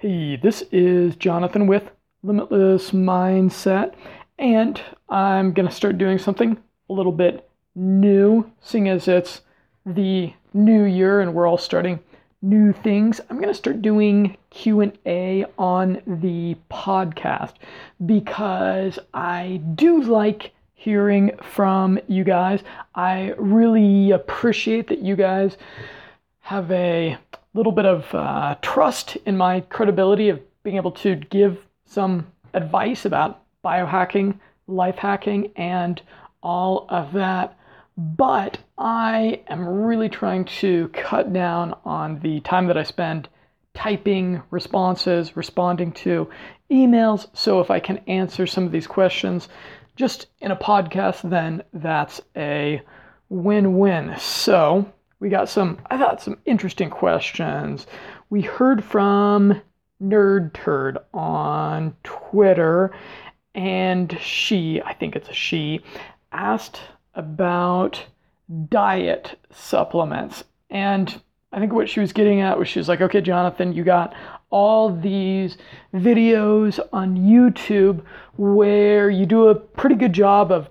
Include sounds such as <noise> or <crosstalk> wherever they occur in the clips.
Hey, this is Jonathan with Limitless Mindset, and I'm going to start doing something a little bit new, seeing as it's the new year and we're all starting new things. I'm going to start doing Q&A on the podcast because I do like hearing from you guys. I really appreciate that you guys have a little bit of uh, trust in my credibility of being able to give some advice about biohacking, life hacking, and all of that. But I am really trying to cut down on the time that I spend typing responses, responding to emails. So if I can answer some of these questions just in a podcast, then that's a win win. So we got some, I thought, some interesting questions. We heard from Nerd Turd on Twitter, and she, I think it's a she, asked about diet supplements. And I think what she was getting at was she was like, okay, Jonathan, you got all these videos on YouTube where you do a pretty good job of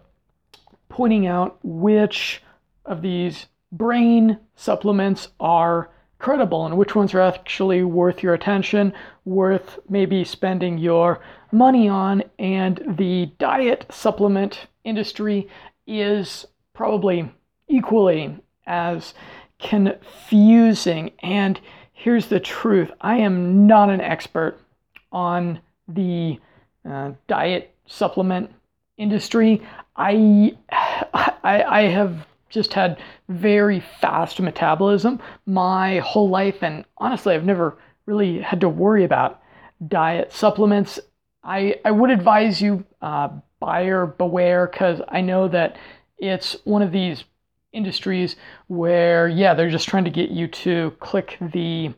pointing out which of these brain supplements are credible and which ones are actually worth your attention, worth maybe spending your money on. And the diet supplement industry is probably equally as confusing. And here's the truth I am not an expert on the uh, diet supplement industry. I, <sighs> I, I have just had very fast metabolism my whole life. And honestly, I've never really had to worry about diet supplements. I, I would advise you uh, buyer beware because I know that it's one of these industries where, yeah, they're just trying to get you to click the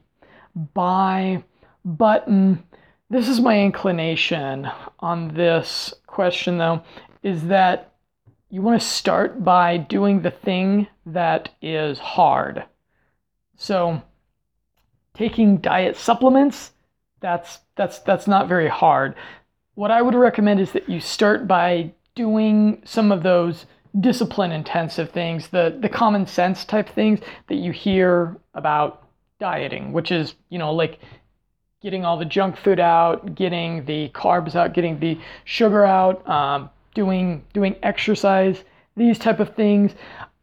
buy button. This is my inclination on this question, though, is that you want to start by doing the thing that is hard. So, taking diet supplements, that's that's that's not very hard. What I would recommend is that you start by doing some of those discipline intensive things, the the common sense type things that you hear about dieting, which is, you know, like getting all the junk food out, getting the carbs out, getting the sugar out, um, doing doing exercise, these type of things.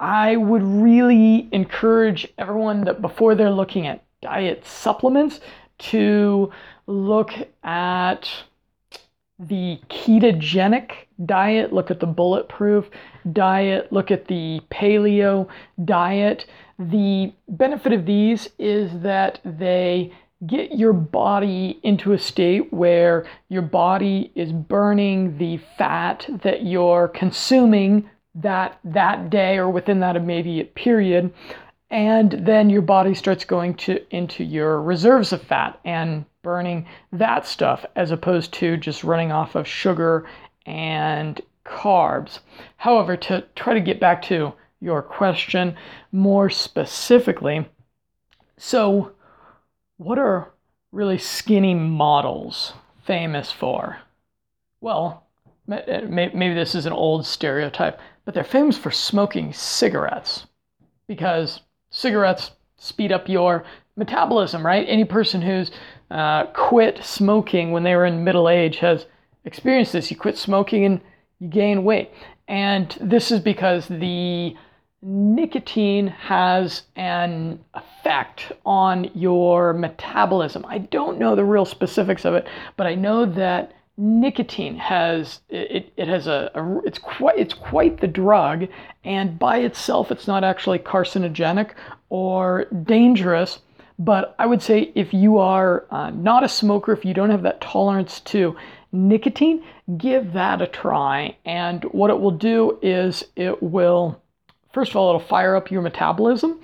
I would really encourage everyone that before they're looking at diet supplements to look at the ketogenic diet, look at the bulletproof diet, look at the paleo diet. The benefit of these is that they get your body into a state where your body is burning the fat that you're consuming that that day or within that immediate period and then your body starts going to into your reserves of fat and burning that stuff as opposed to just running off of sugar and carbs. However, to try to get back to your question more specifically, so what are really skinny models famous for? Well, maybe this is an old stereotype, but they're famous for smoking cigarettes because cigarettes speed up your metabolism, right? Any person who's uh, quit smoking when they were in middle age has experienced this. You quit smoking and you gain weight. And this is because the nicotine has an effect on your metabolism. I don't know the real specifics of it, but I know that nicotine has it, it has a, a, it's quite it's quite the drug and by itself it's not actually carcinogenic or dangerous but i would say if you are uh, not a smoker if you don't have that tolerance to nicotine give that a try and what it will do is it will First of all, it'll fire up your metabolism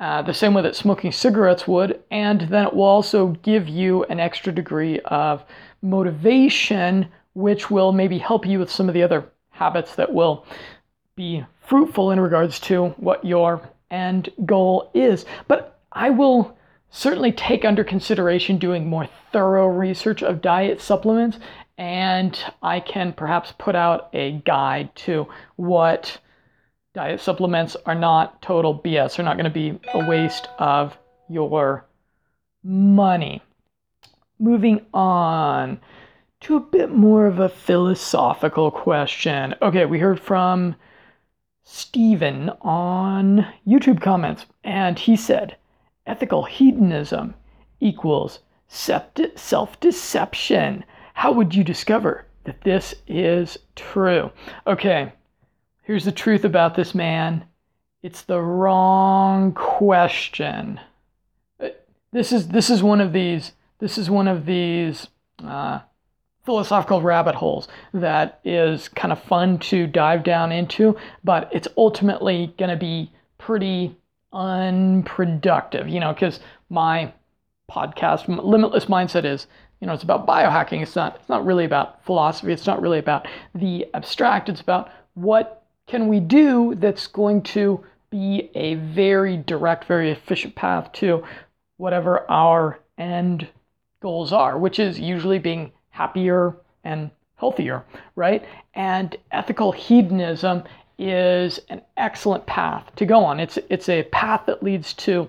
uh, the same way that smoking cigarettes would, and then it will also give you an extra degree of motivation, which will maybe help you with some of the other habits that will be fruitful in regards to what your end goal is. But I will certainly take under consideration doing more thorough research of diet supplements, and I can perhaps put out a guide to what diet supplements are not total BS. They're not going to be a waste of your money. Moving on to a bit more of a philosophical question. Okay, we heard from Stephen on YouTube comments, and he said, ethical hedonism equals self deception. How would you discover that this is true? Okay, here's the truth about this man it's the wrong question. Uh, this is this is one of these this is one of these uh, philosophical rabbit holes that is kind of fun to dive down into, but it's ultimately going to be pretty unproductive, you know, because my podcast, Limitless Mindset, is, you know, it's about biohacking. It's not, it's not really about philosophy. It's not really about the abstract. It's about what can we do that's going to be a very direct, very efficient path to whatever our end goals are, which is usually being happier and healthier, right? And ethical hedonism is an excellent path to go on. It's it's a path that leads to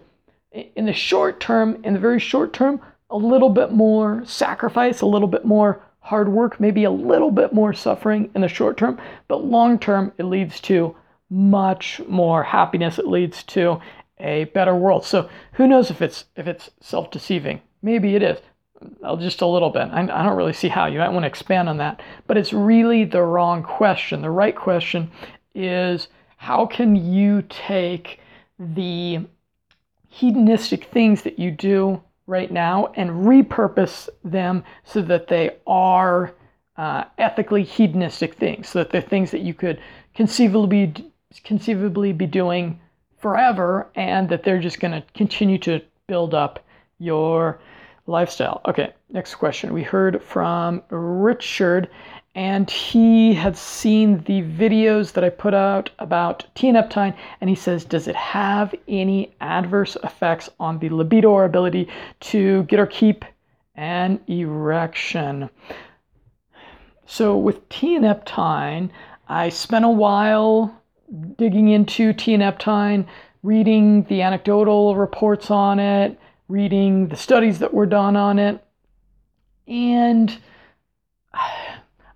in the short term, in the very short term, a little bit more sacrifice, a little bit more hard work, maybe a little bit more suffering in the short term, but long term it leads to much more happiness. It leads to a better world. So who knows if it's if it's self-deceiving? Maybe it is. Uh, just a little bit. I, I don't really see how. You might want to expand on that. But it's really the wrong question. The right question is how can you take the hedonistic things that you do right now and repurpose them so that they are uh, ethically hedonistic things, so that they're things that you could conceivably conceivably be doing forever, and that they're just going to continue to build up your lifestyle. Okay, next question. We heard from Richard, and he had seen the videos that I put out about tianeptine, and he says, Does it have any adverse effects on the libido or ability to get or keep an erection? So, with tianeptine, I spent a while digging into tianeptine, reading the anecdotal reports on it, reading the studies that were done on it, and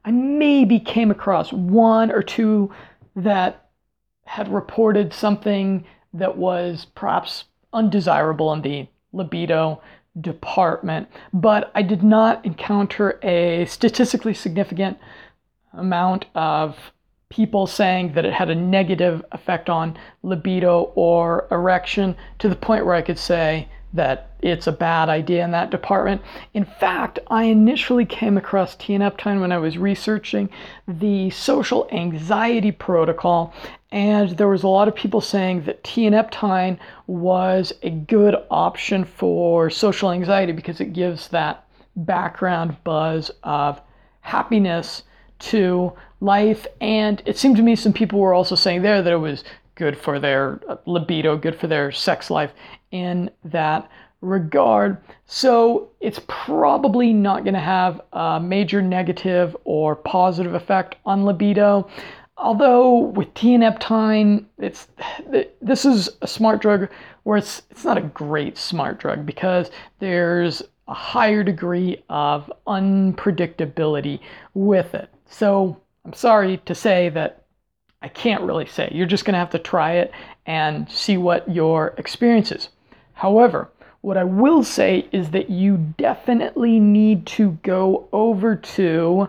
I maybe came across one or two that had reported something that was perhaps undesirable in the libido department, but I did not encounter a statistically significant amount of people saying that it had a negative effect on libido or erection to the point where I could say that it's a bad idea in that department. In fact, I initially came across tianeptine when I was researching the social anxiety protocol, and there was a lot of people saying that tianeptine was a good option for social anxiety because it gives that background buzz of happiness to life. And it seemed to me some people were also saying there that it was good for their uh, libido, good for their sex life in that regard. So it's probably not going to have a major negative or positive effect on libido. Although with tianeptine, it's this is a smart drug where it's it's not a great smart drug because there's a higher degree of unpredictability with it. So I'm sorry to say that I can't really say. You're just going to have to try it and see what your experience is. However, what I will say is that you definitely need to go over to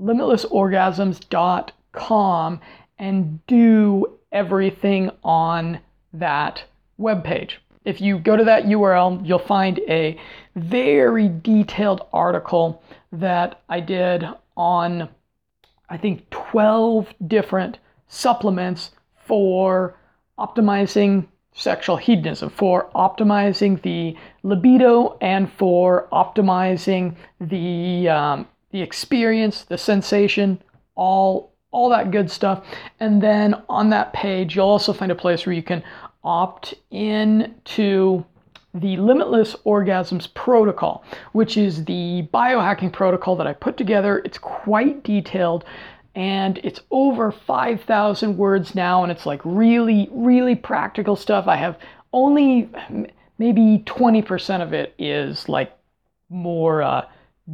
limitlessorgasms.com and do everything on that webpage. If you go to that URL, you'll find a very detailed article that I did on, I think, 12 different supplements for optimizing sexual hedonism, for optimizing the libido, and for optimizing the um, the experience, the sensation, all all that good stuff. And then on that page, you'll also find a place where you can opt in to the Limitless Orgasms Protocol, which is the biohacking protocol that I put together. It's quite detailed and it's over 5,000 words now, and it's like really, really practical stuff. I have only maybe 20% of it is like more uh,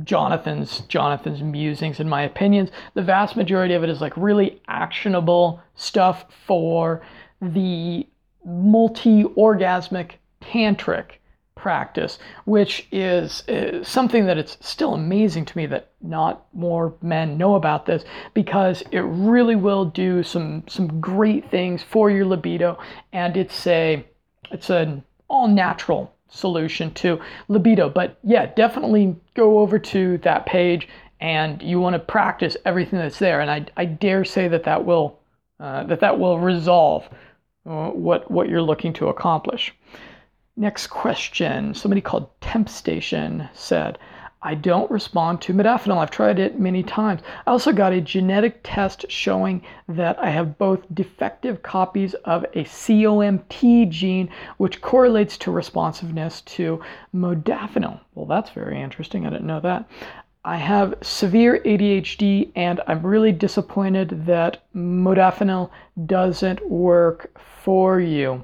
Jonathan's Jonathan's musings and my opinions. The vast majority of it is like really actionable stuff for the multi-orgasmic tantric practice, which is, is, something that it's still amazing to me that not more men know about this because it really will do some some great things for your libido and it's a it's an all natural solution to libido. But yeah, definitely go over to that page and you want to practice everything that's there. And I, I dare say that that will uh, that that will resolve uh, what what you're looking to accomplish. Next question. Somebody called Temp Station said, I don't respond to modafinil. I've tried it many times. I also got a genetic test showing that I have both defective copies of a COMT gene, which correlates to responsiveness to modafinil. Well, that's very interesting. I didn't know that. I have severe ADHD, and I'm really disappointed that modafinil doesn't work for you.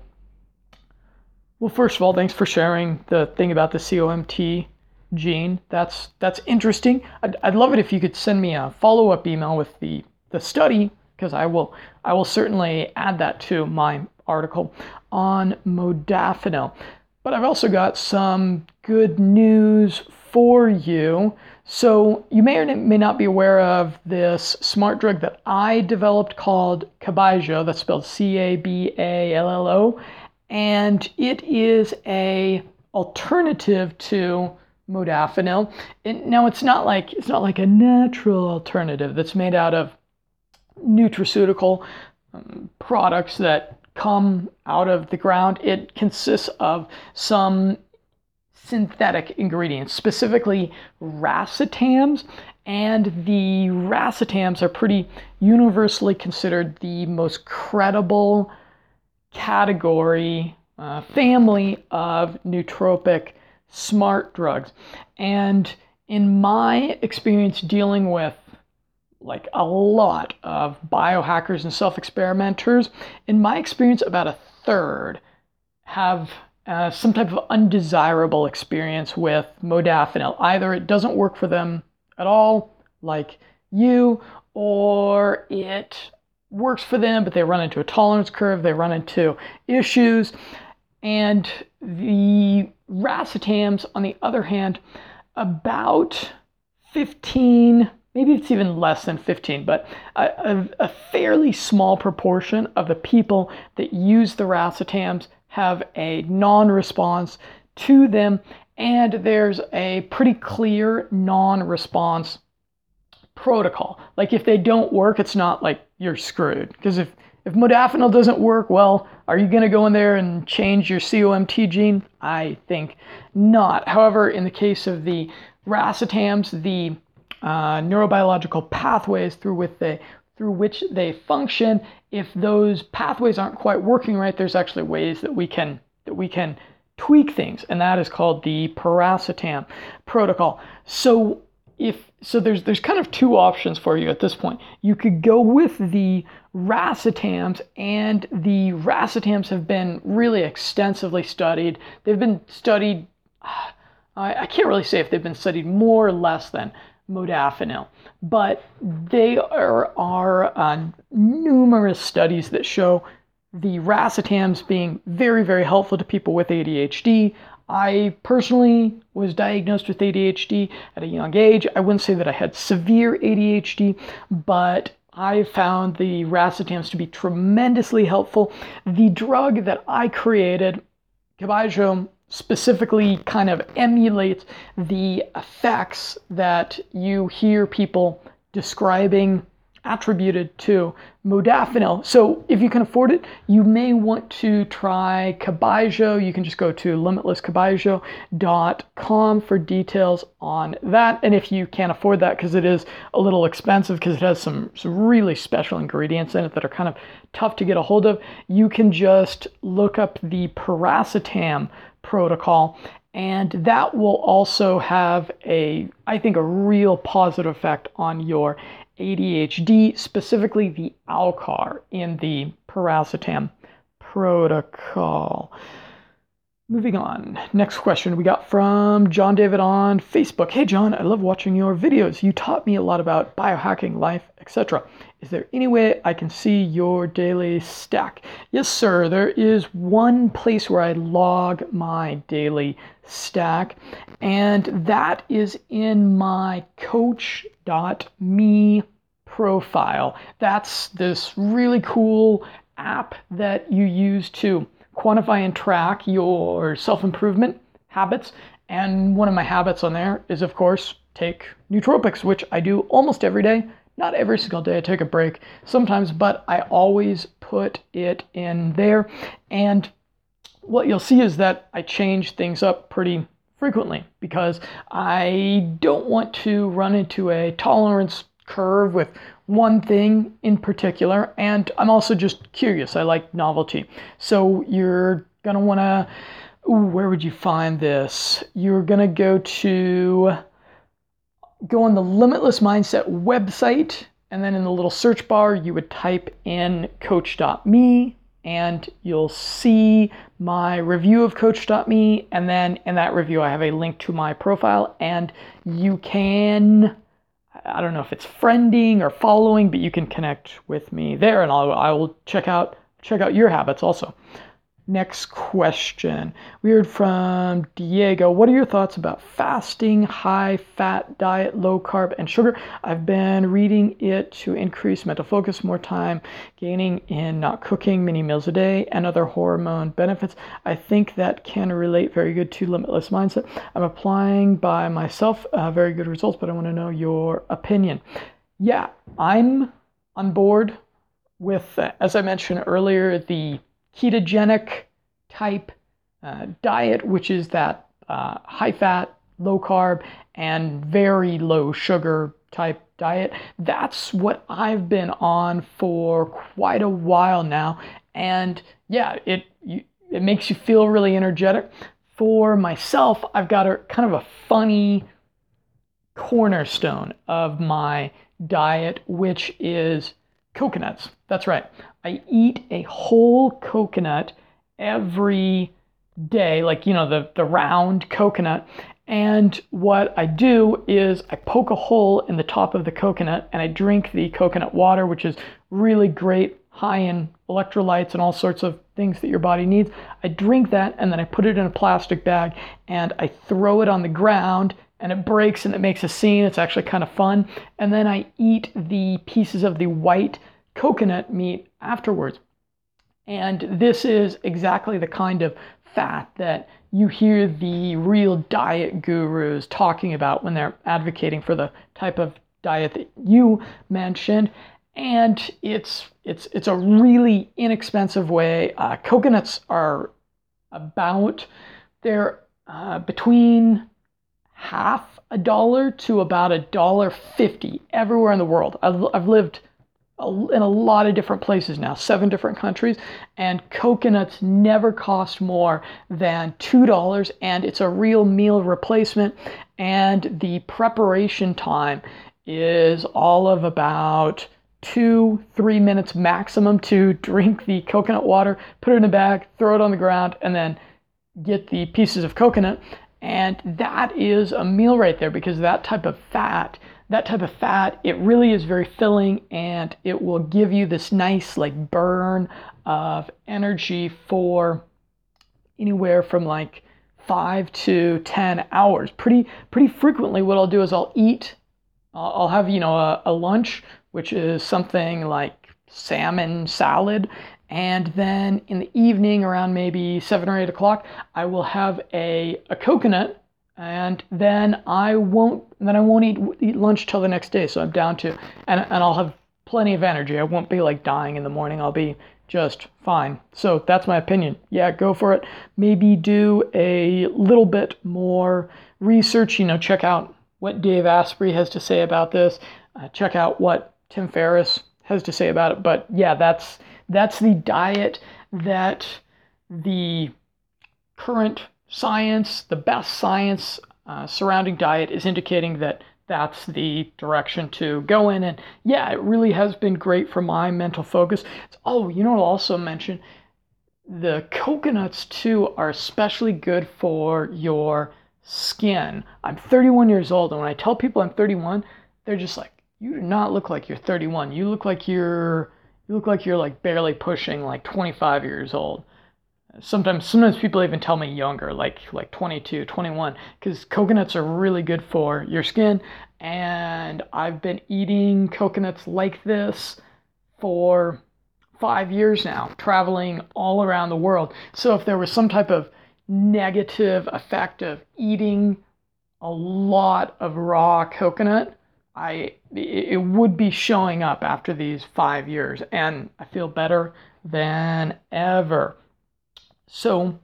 Well, first of all, thanks for sharing the thing about the COMT gene. That's that's interesting. I'd, I'd love it if you could send me a follow up email with the the study because I will I will certainly add that to my article on modafinil. But I've also got some good news for you. So you may or may not be aware of this smart drug that I developed called Caballo. That's spelled C-A-B-A-L-L-O, and it is a alternative to modafinil. And now it's not like it's not like a natural alternative that's made out of nutraceutical um, products that come out of the ground. It consists of some synthetic ingredients, specifically racetams. And the racetams are pretty universally considered the most credible category, uh, family of nootropic smart drugs. And in my experience dealing with like a lot of biohackers and self experimenters, in my experience, about a third have uh, some type of undesirable experience with modafinil. Either it doesn't work for them at all, like you, or it works for them, but they run into a tolerance curve, they run into issues. And the racetams, on the other hand, about 15, maybe it's even less than 15, but a, a, a fairly small proportion of the people that use the racetams have a non response to them, and there's a pretty clear non response protocol. Like if they don't work, it's not like you're screwed. Because if if modafinil doesn't work, well, are you going to go in there and change your COMT gene? I think not. However, in the case of the racetams, the uh, neurobiological pathways through which they through which they function, if those pathways aren't quite working right, there's actually ways that we can that we can tweak things, and that is called the piracetam protocol. So if so there's there's kind of two options for you at this point. You could go with the racetams, and the racetams have been really extensively studied. They've been studied. <sighs> I, I can't really say if they've been studied more or less than modafinil, but they are, are uh, numerous studies that show the racetams being very, very helpful to people with ADHD. I personally was diagnosed with ADHD at a young age. I wouldn't say that I had severe ADHD, but I found the racetams to be tremendously helpful. The drug that I created, Caballo, specifically kind of emulates the effects that you hear people describing attributed to modafinil. So if you can afford it, you may want to try Caballo. You can just go to limitlesscaballo.com for details on that. And if you can't afford that because it is a little expensive because it has some, some really special ingredients in it that are kind of tough to get a hold of, you can just look up the piracetam protocol. And that will also have a, I think, a real positive effect on your ADHD, specifically the Alcar in the piracetam protocol. Moving on. Next question we got from John David on Facebook. Hey John, I love watching your videos. You taught me a lot about biohacking, life, etc. Is there any way I can see your daily stack? Yes, sir. There is one place where I log my daily stack, and that is in my coach.me profile. That's this really cool app that you use to quantify and track your self improvement habits. And one of my habits on there is, of course, take nootropics, which I do almost every day. Not every single day, I take a break sometimes, but I always put it in there. And what you'll see is that I change things up pretty frequently because I don't want to run into a tolerance curve with one thing in particular, and I'm also just curious. I like novelty. So you're gonna wanna, ooh, where would you find this? You're gonna go to, go on the Limitless Mindset website, and then in the little search bar, you would type in coach.me and you'll see my review of coach.me and then in that review i have a link to my profile and you can I don't know if it's friending or following, but you can connect with me there, and I'll, I will check out check out your habits also. Next question. We heard from Diego. What are your thoughts about fasting, high fat diet, low carb, and sugar? I've been reading it to increase mental focus, more time gaining in not cooking many meals a day, and other hormone benefits. I think that can relate very good to limitless mindset. I'm applying by myself, uh, very good results, but I want to know your opinion. Yeah, I'm on board with, uh, as I mentioned earlier, the ketogenic type uh, diet, which is that uh, high fat, low carb, and very low sugar type diet. That's what I've been on for quite a while now. And yeah, it, you, it makes you feel really energetic. For myself, I've got a kind of a funny cornerstone of my diet, which is coconuts. That's right. I eat a whole coconut every day, like, you know, the, the round coconut. And what I do is I poke a hole in the top of the coconut and I drink the coconut water, which is really great, high in electrolytes and all sorts of things that your body needs. I drink that and then I put it in a plastic bag and I throw it on the ground and it breaks and it makes a scene. It's actually kind of fun. And then I eat the pieces of the white coconut meat afterwards. And this is exactly the kind of fat that you hear the real diet gurus talking about when they're advocating for the type of diet that you mentioned. And it's it's it's a really inexpensive way. Uh, coconuts are about they're uh, between half a dollar to about a dollar fifty everywhere in the world. I've, I've lived in a lot of different places now, seven different countries, and coconuts never cost more than $2 and it's a real meal replacement and the preparation time is all of about two, three minutes maximum to drink the coconut water, put it in a bag, throw it on the ground, and then get the pieces of coconut. And that is a meal right there because that type of fat that type of fat, it really is very filling and it will give you this nice like burn of energy for anywhere from like five to 10 hours. Pretty, pretty frequently what I'll do is I'll eat, I'll have, you know, a, a lunch, which is something like salmon salad. And then in the evening around maybe seven or eight o'clock, I will have a, a coconut and then I won't then I won't eat eat lunch till the next day. So I'm down to and and I'll have plenty of energy. I won't be like dying in the morning. I'll be just fine. So that's my opinion. Yeah, go for it. Maybe do a little bit more research. You know, check out what Dave Asprey has to say about this. Uh, check out what Tim Ferriss has to say about it. But yeah, that's that's the diet that the current science, the best science uh, surrounding diet is indicating that that's the direction to go in. And yeah, it really has been great for my mental focus. Oh, you know, I'll also mention the coconuts too are especially good for your skin. I'm 31 years old, and when I tell people I'm 31, they're just like, "You do not look like you're 31. You look like you're you look like you're like barely pushing like 25 years old." Sometimes sometimes people even tell me younger, like like 22, 21, because coconuts are really good for your skin. And I've been eating coconuts like this for five years now, traveling all around the world. So if there was some type of negative effect of eating a lot of raw coconut, I it would be showing up after these five years, and I feel better than ever. So,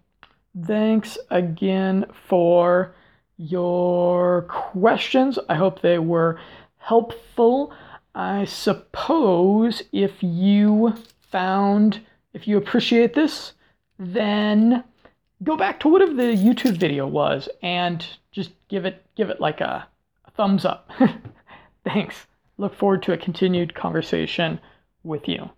thanks again for your questions. I hope they were helpful. I suppose if you found, if you appreciate this, then go back to whatever the YouTube video was and just give it give it like a, a thumbs up. <laughs> Thanks. Look forward to a continued conversation with you.